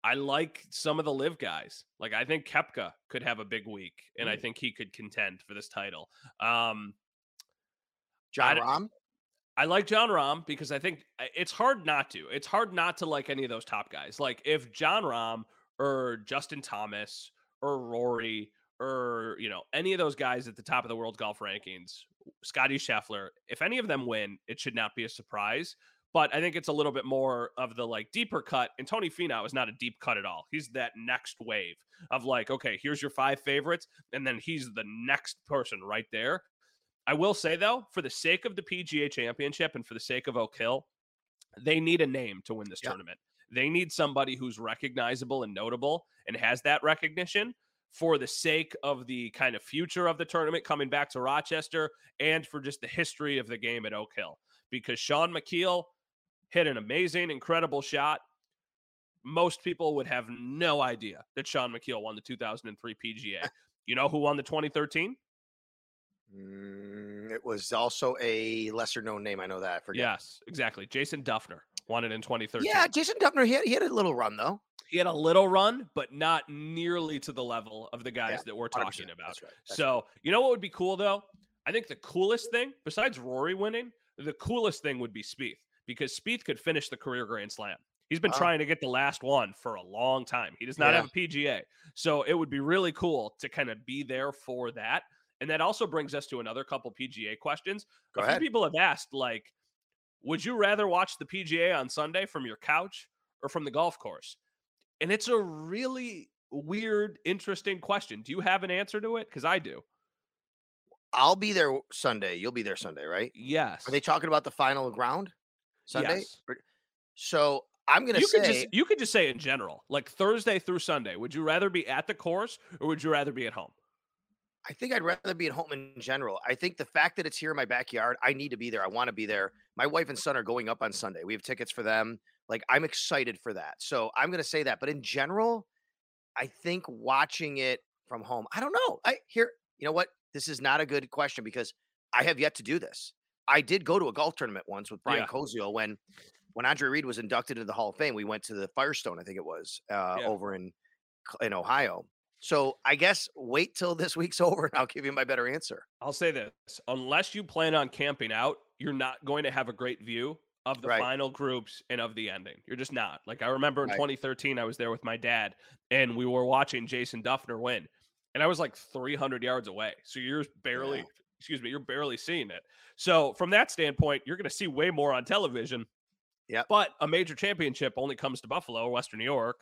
I like some of the live guys. Like I think Koepka could have a big week, and I Mm. think he could contend for this title. Um, Jon Rahm. I like Jon Rahm because I think it's hard not to. It's hard not to like any of those top guys. Like if Jon Rahm or Justin Thomas or Rory or you know any of those guys at the top of the world golf rankings, Scotty Scheffler, if any of them win, it should not be a surprise. But I think it's a little bit more of the like deeper cut. And Tony Finau is not a deep cut at all. He's that next wave of like, okay, here's your five favorites, and then he's the next person right there. I will say though, for the sake of the PGA Championship and for the sake of Oak Hill, they need a name to win this Yeah. tournament. They need somebody who's recognizable and notable and has that recognition for the sake of the kind of future of the tournament coming back to Rochester and for just the history of the game at Oak Hill. Because Shaun Micheel hit an amazing, incredible shot. Most people would have no idea that Shaun Micheel won the 2003 PGA. You know who won the 2013? Mm, it was also a lesser known name. I know that. I forget. Yes, exactly. Jason Dufner won it in 2013. Yeah, Jason Dufner. He had, he had a little run though. he had a little run, but not nearly to the level of the guys Yeah, that we're 100%, talking about. That's right. that's. So, you know what would be cool though? I think the coolest thing, besides Rory winning, the coolest thing would be Spieth because Spieth could finish the career Grand Slam. He's been Wow. trying to get the last one for a long time. He does not Yeah. have a PGA. So it would be really cool to kind of be there for that. And that also brings us to another couple PGA questions. Go a ahead. few people have asked, like, would you rather watch the PGA on Sunday from your couch or from the golf course? And it's a really weird, interesting question. Do you have an answer to it? Because I do. I'll be there Sunday. You'll be there Sunday, right? Yes. Are they talking about the final ground Sunday? Yes. So I'm gonna you say could just you could just say in general, like Thursday through Sunday. Would you rather be at the course or would you rather be at home? I think I'd rather be at home in general. I think the fact that it's here in my backyard, I need to be there. I want to be there. My wife and son are going up on Sunday. We have tickets for them. Like I'm excited for that. So I'm gonna say that. But in general, I think watching it from home. I don't know. I here. You know what? This is not a good question because I have yet to do this. I did go to a golf tournament once with Brian Yeah. Koziel when when Andre Reed was inducted into the Hall of Fame. We went to the Firestone, I think it was, uh, Yeah. over in in Ohio. So I guess wait till this week's over and I'll give you my better answer. I'll say this: unless you plan on camping out, you're not going to have a great view of the Right. final groups and of the ending. You're just not. Like I remember in Right. 2013, I was there with my dad, and we were watching Jason Dufner win, and I was like 300 yards away. So you're barely, Yeah. Excuse me, you're barely seeing it. So from that standpoint, you're going to see way more on television. Yeah. But a major championship only comes to Buffalo, Western New York,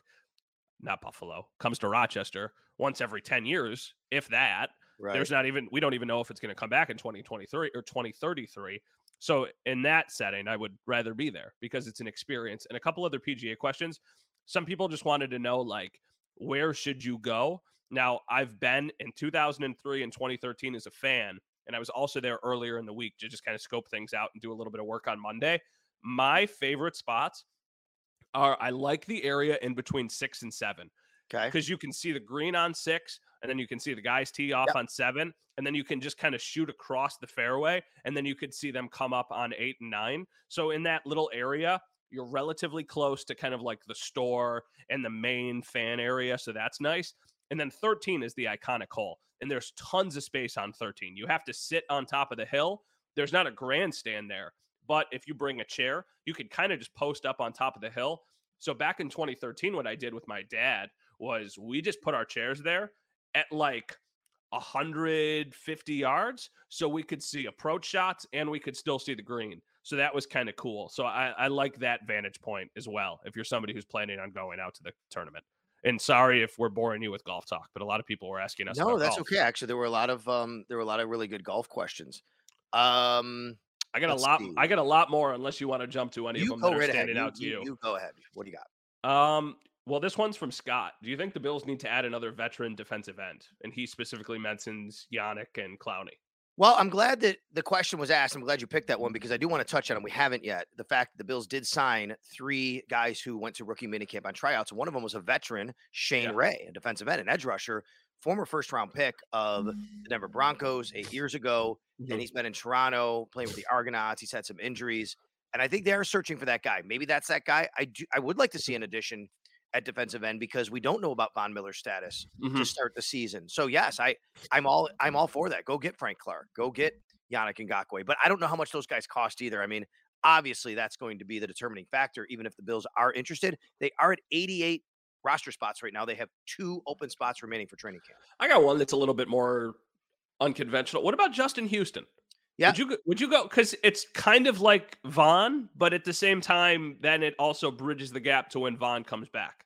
not Buffalo, comes to Rochester once every 10 years, if that. Right. There's not even we don't even know if it's going to come back in 2023 or 2033. So in that setting, I would rather be there because it's an experience. And a couple other PGA questions. Some people just wanted to know like where should you go? Now, I've been in 2003 and 2013 as a fan, and I was also there earlier in the week to just kind of scope things out and do a little bit of work on Monday. My favorite spots are I like the area in between 6 and 7 okay. because you can see the green on six, and then you can see the guys tee off Yep. on seven, and then you can just kind of shoot across the fairway, and then you could see them come up on eight and nine. So in that little area, you're relatively close to kind of like the store and the main fan area, so that's nice. And then 13 is the iconic hole, and there's tons of space on 13. You have to sit on top of the hill. There's not a grandstand there, but if you bring a chair, you can kind of just post up on top of the hill. So back in 2013, what I did with my dad was we just put our chairs there at like 150 yards so we could see approach shots and we could still see the green. So that was kind of cool. So I, I like that vantage point as well if you're somebody who's planning on going out to the tournament. And sorry if we're boring you with golf talk, but a lot of people were asking us. No, that's golf. okay. Actually, there were a lot of um, there were a lot of really good golf questions. Um, I got a lot. see. I got a lot more. Unless you want to jump to any you of them that are right ahead. standing You, out to you, you. you go ahead. What do you got? Um, well, this one's from Scott. Do you think the Bills need to add another veteran defensive end? And he specifically mentions Yannick and Clowney. Well, I'm glad that the question was asked. I'm glad you picked that one because I do want to touch on it. We haven't yet. The fact that the Bills did sign three guys who went to rookie minicamp on tryouts, one of them was a veteran, Shane Yeah. Ray, a defensive end, an edge rusher, former first round pick of the Denver Broncos eight years ago. Mm-hmm. And he's been in Toronto playing with the Argonauts. He's had some injuries. And I think they're searching for that guy. Maybe that's that guy. I do I would like to see an addition at defensive end because we don't know about Von Miller's status Mhm. to start the season. So yes, I I'm all I'm all for that. Go get Frank Clark. Go get Yannick Ngakoue. But I don't know how much those guys cost either. I mean, obviously that's going to be the determining factor. Even if the Bills are interested, they are at 88 roster spots right now. They have two open spots remaining for training camp. I got one that's a little bit more unconventional. What about Justin Houston? Yeah. Would you go, would you go because it's kind of like Von, but at the same time, then it also bridges the gap to when Von comes back.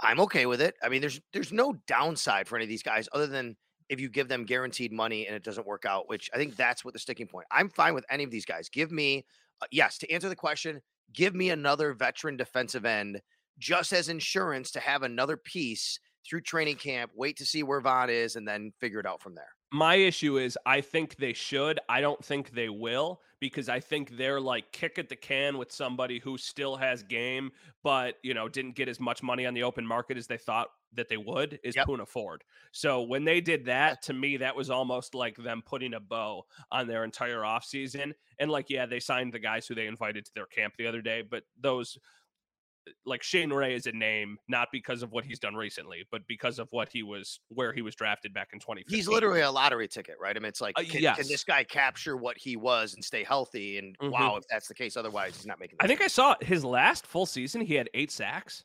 I'm okay with it. I mean, there's there's no downside for any of these guys other than if you give them guaranteed money and it doesn't work out, which I think that's what the sticking point. I'm fine with any of these guys. Give me uh, yes, to answer the question, give me another veteran defensive end just as insurance to have another piece through training camp, wait to see where Von is and then figure it out from there. My issue is I think they should. I don't think they will because I think they're like kick at the can with somebody who still has game, but you know, didn't get as much money on the open market as they thought that they would is Yep. Poona Ford. So when they did that, to me, that was almost like them putting a bow on their entire offseason. And like, yeah, they signed the guys who they invited to their camp the other day, but those like Shane Ray is a name, not because of what he's done recently, but because of what he was where he was drafted back in 2015. He's literally a lottery ticket, right? I mean, it's like, Uh, can, can this guy capture what he was and stay healthy? And Mhm. wow, if that's the case, otherwise he's not making. I think team. I saw his last full season. He had eight sacks.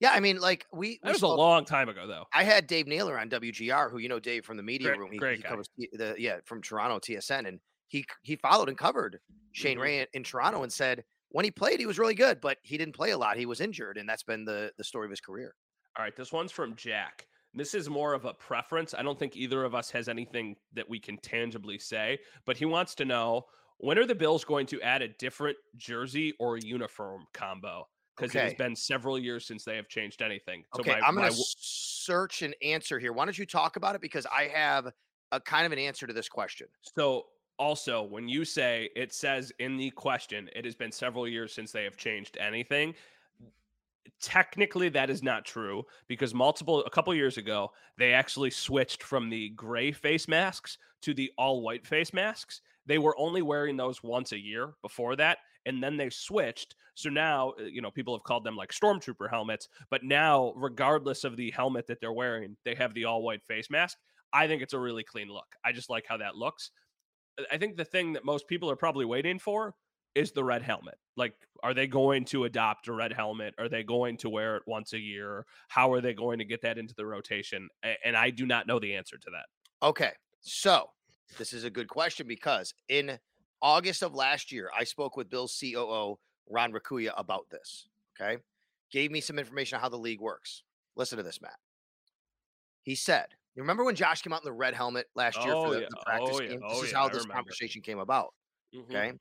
yeah, I mean, like we, we That was a long time ago, though. I had Dave Naylor on WGR, who you know Dave from the media Great- room. He, great he guy. covers the yeah from Toronto TSN, and he he followed and covered Shane Mhm. Ray in, in Toronto and said when he played he was really good, but he didn't play a lot. He was injured, and that's been the the story of his career. All right, this one's from Jack. This is more of a preference. I don't think either of us has anything that we can tangibly say, but he wants to know when are the Bills going to add a different jersey or uniform combo? Because it has been several years since they have changed anything. So Okay, my- I'm gonna w- search and answer here. Why don't you talk about it because I have a kind of an answer to this question. So also, when you say it says in the question, it has been several years since they have changed anything. Technically, that is not true because multiple a couple years ago they actually switched from the gray face masks to the all white face masks. They were only wearing those once a year before that, and then they switched. So now, uh, you know, people have called them like stormtrooper helmets, but now, regardless of the helmet that they're wearing, they have the all white face mask. I think it's a really clean look. I just like how that looks Uh, I think the thing that most people are probably waiting for is the red helmet. Like, are they going to adopt a red helmet? Are they going to wear it once a year? How are they going to get that into the rotation? And I do not know the answer to that. Okay. So this is a good question because in August of last year, I spoke with Bill's COO, Ron Raccuia, about this. Okay. Gave me some information on how the league works. Listen to this, Matt. He said, You remember when Josh came out in the red helmet last year Oh, for the, yeah. the practice Oh, yeah. game? Oh, this is yeah. how this conversation came about. Mhm. Okay.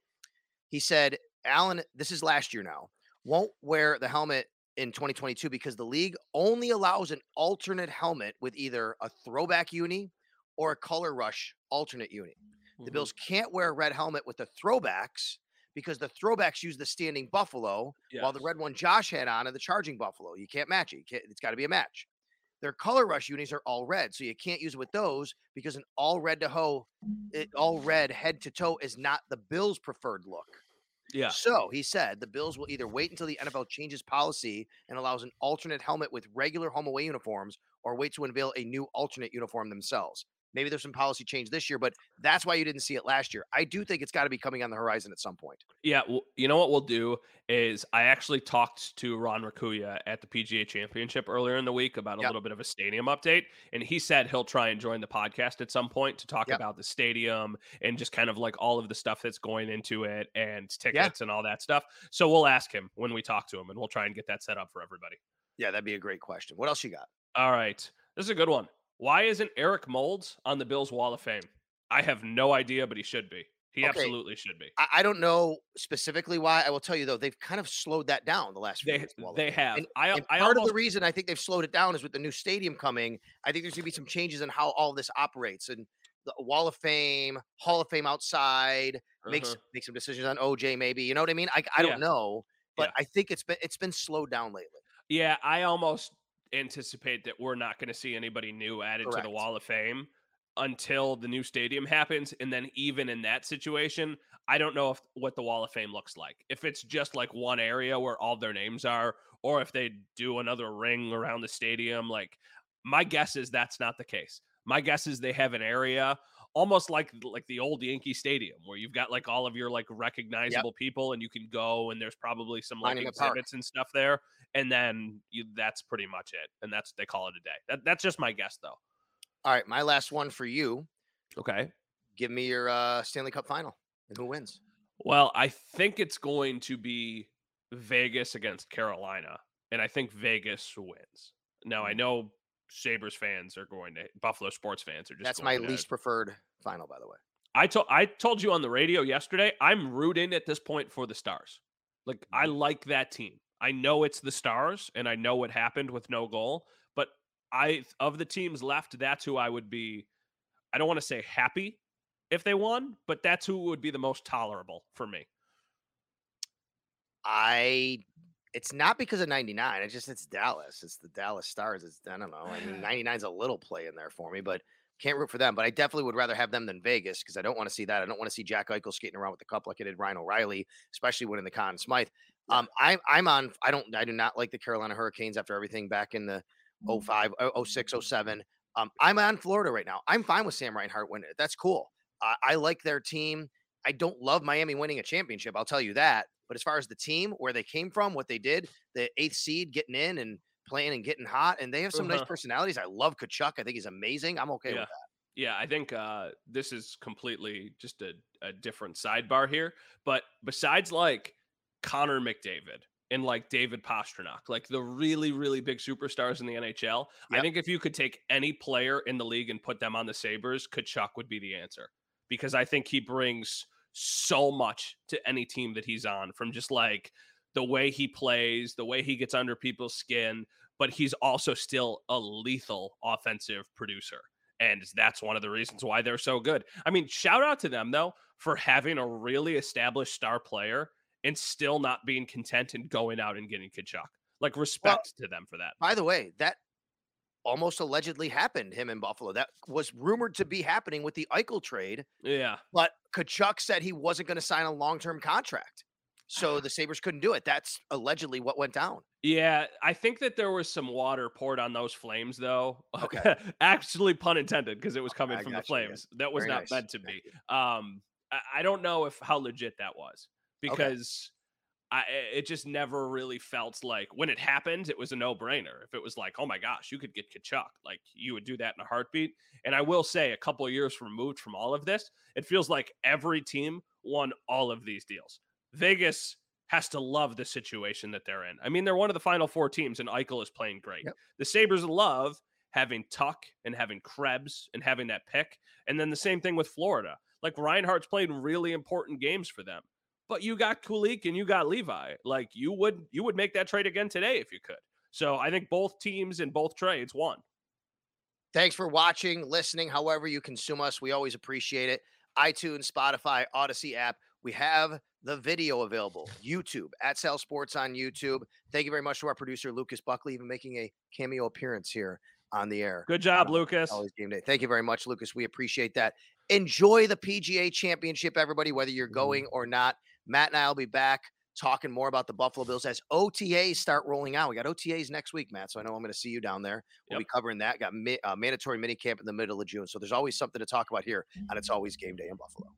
He said, Allen, this is last year now, won't wear the helmet in 2022 because the league only allows an alternate helmet with either a throwback uni or a color rush alternate uni. The Mhm. Bills can't wear a red helmet with the throwbacks because the throwbacks use the standing buffalo, while the red one Josh had on are the charging buffalo. You can't match it. You can't, it's got to be a match. Their color rush unis are all red, so you can't use it with those because an all red to hoe, it, all red head to toe is not the Bills' preferred look. Yeah. So he said the Bills will either wait until the NFL changes policy and allows an alternate helmet with regular home away uniforms, or wait to unveil a new alternate uniform themselves. Maybe there's some policy change this year, but that's why you didn't see it last year. I do think it's got to be coming on the horizon at some point. Yeah, well, you know what we'll do is I actually talked to Ron Raccuia at the PGA Championship earlier in the week about a Yep. little bit of a stadium update, and he said he'll try and join the podcast at some point to talk Yep. about the stadium and just kind of like all of the stuff that's going into it and tickets and all that stuff. So we'll ask him when we talk to him, and we'll try and get that set up for everybody. Yeah, that'd be a great question. What else you got? All right, this is a good one. Why isn't Eric Moulds on the Bills Wall of Fame? I have no idea, but he should be. He Okay. absolutely should be. I, I don't know specifically why. I will tell you though, they've kind of slowed that down the last few They years. They have. And, I and I part of the reason I think they've slowed it down is with the new stadium coming. I think there's going to be some changes in how all this operates and the Wall of Fame, Hall of Fame outside makes Uh-huh. make some decisions on OJ. Maybe you know what I mean. I, I don't know, but Yeah. I think it's been it's been slowed down lately. Yeah, I almost anticipate that we're not going to see anybody new added to the Wall of Fame until the new stadium happens and then even in that situation, I don't know if what the Wall of Fame looks like. If it's just like one area where all their names are or if they do another ring around the stadium like my guess is that's not the case. My guess is they have an area almost like like the old Yankee Stadium where you've got like all of your like recognizable people and you can go and there's probably some like exhibits and stuff there and then you, that's pretty much it and that's they call it a day. That, that's just my guess though. All right, my last one for you. Okay. Give me your uh, Stanley Cup final and who wins. Well, I think it's going to be Vegas against Carolina, and I think Vegas wins. Now I know Sabres fans are going to Buffalo sports fans are just That's my least preferred final, by the way. I told I told you on the radio yesterday. I'm rooting at this point for the Stars. Like I Mm-hmm. like that team. I know it's the Stars, and I know what happened with no goal. But I of the teams left, that's who I would be. I don't want to say happy if they won, but that's who would be the most tolerable for me. I it's not because of 99. It's just it's Dallas. It's the Dallas Stars. It's I don't know. I mean 99's a little play in there for me, but can't root for them. But I definitely would rather have them than Vegas because I don't want to see that. I don't want to see Jack Eichel skating around with the cup like I did Ryan O'Reilly, especially winning the Conn Smythe. Um, I'm I'm on. I don't. I do not like the Carolina Hurricanes after everything back in the 05, oh- 06, 07. Um, I'm on Florida right now. I'm fine with Sam Reinhart winning it. That's cool. I I like their team. I don't love Miami winning a championship. I'll tell you that. But as far as the team, where they came from, what they did, the eighth seed getting in and playing and getting hot, and they have some nice Uh-huh. personalities. I love Tkachuk. I think he's amazing. I'm okay yeah. with that. Yeah, I think uh, this is completely just a, a different sidebar here. But besides like Connor McDavid and like David Pastrnak, like the really, really big superstars in the NHL, I think if you could take any player in the league and put them on the Sabres, Tkachuk would be the answer. Because I think he brings so much to any team that he's on from just like the way he plays, the way he gets under people's skin, but he's also still a lethal offensive producer. And that's one of the reasons why they're so good. I mean, shout out to them though for having a really established star player and still not being content and going out and getting Tkachuk. Like respect to them for that. By the way, that almost allegedly happened. Him in Buffalo. That was rumored to be happening with the Eichel trade, Yeah. but Tkachuk said he wasn't going to sign a long-term contract, so the Sabres couldn't do it. That's allegedly what went down. Yeah, I think that there was some water poured on those flames, though. Okay. Actually, pun intended, because it was coming from the got you, yeah. flames. That was Very not nice. meant to be. Um, I, don't know if how legit that was because I it just never really felt like when it happened, it was a no brainer. If it was like, oh my gosh, you could get Tkachuk, like you would do that in a heartbeat. And I will say, a couple of years removed from all of this, it feels like every team won all of these deals. Vegas has to love the situation that they're in. I mean, they're one of the final four teams, and Eichel is playing great. Yep. The Sabres love having Tuch and having Krebs and having that pick. And then the same thing with Florida. Like Reinhart's played really important games for them. But you got Kulich and you got Levi. Like you would you would make that trade again today if you could. So I think both teams in both trades won. Thanks for watching, listening, however you consume us. We always appreciate it. iTunes, Spotify, Audacy app. We have the video available. YouTube at Sal Sports on YouTube. Thank you very much to our producer Lucas Buckley, even making a cameo appearance here on the air. Good job, uh, Lucas. Always game day. Thank you very much, Lucas. We appreciate that. Enjoy the PGA Championship, everybody, whether you're mm-hmm. going or not. Matt and I will be back talking more about the Buffalo Bills as OTAs start rolling out. We got OTAs next week, Matt. So I know I'm going to see you down there. We'll Yep. be covering that. Got mi- uh, mandatory mini camp in the middle of June. So there's always something to talk about here, and it's mm-hmm. always game day in Buffalo.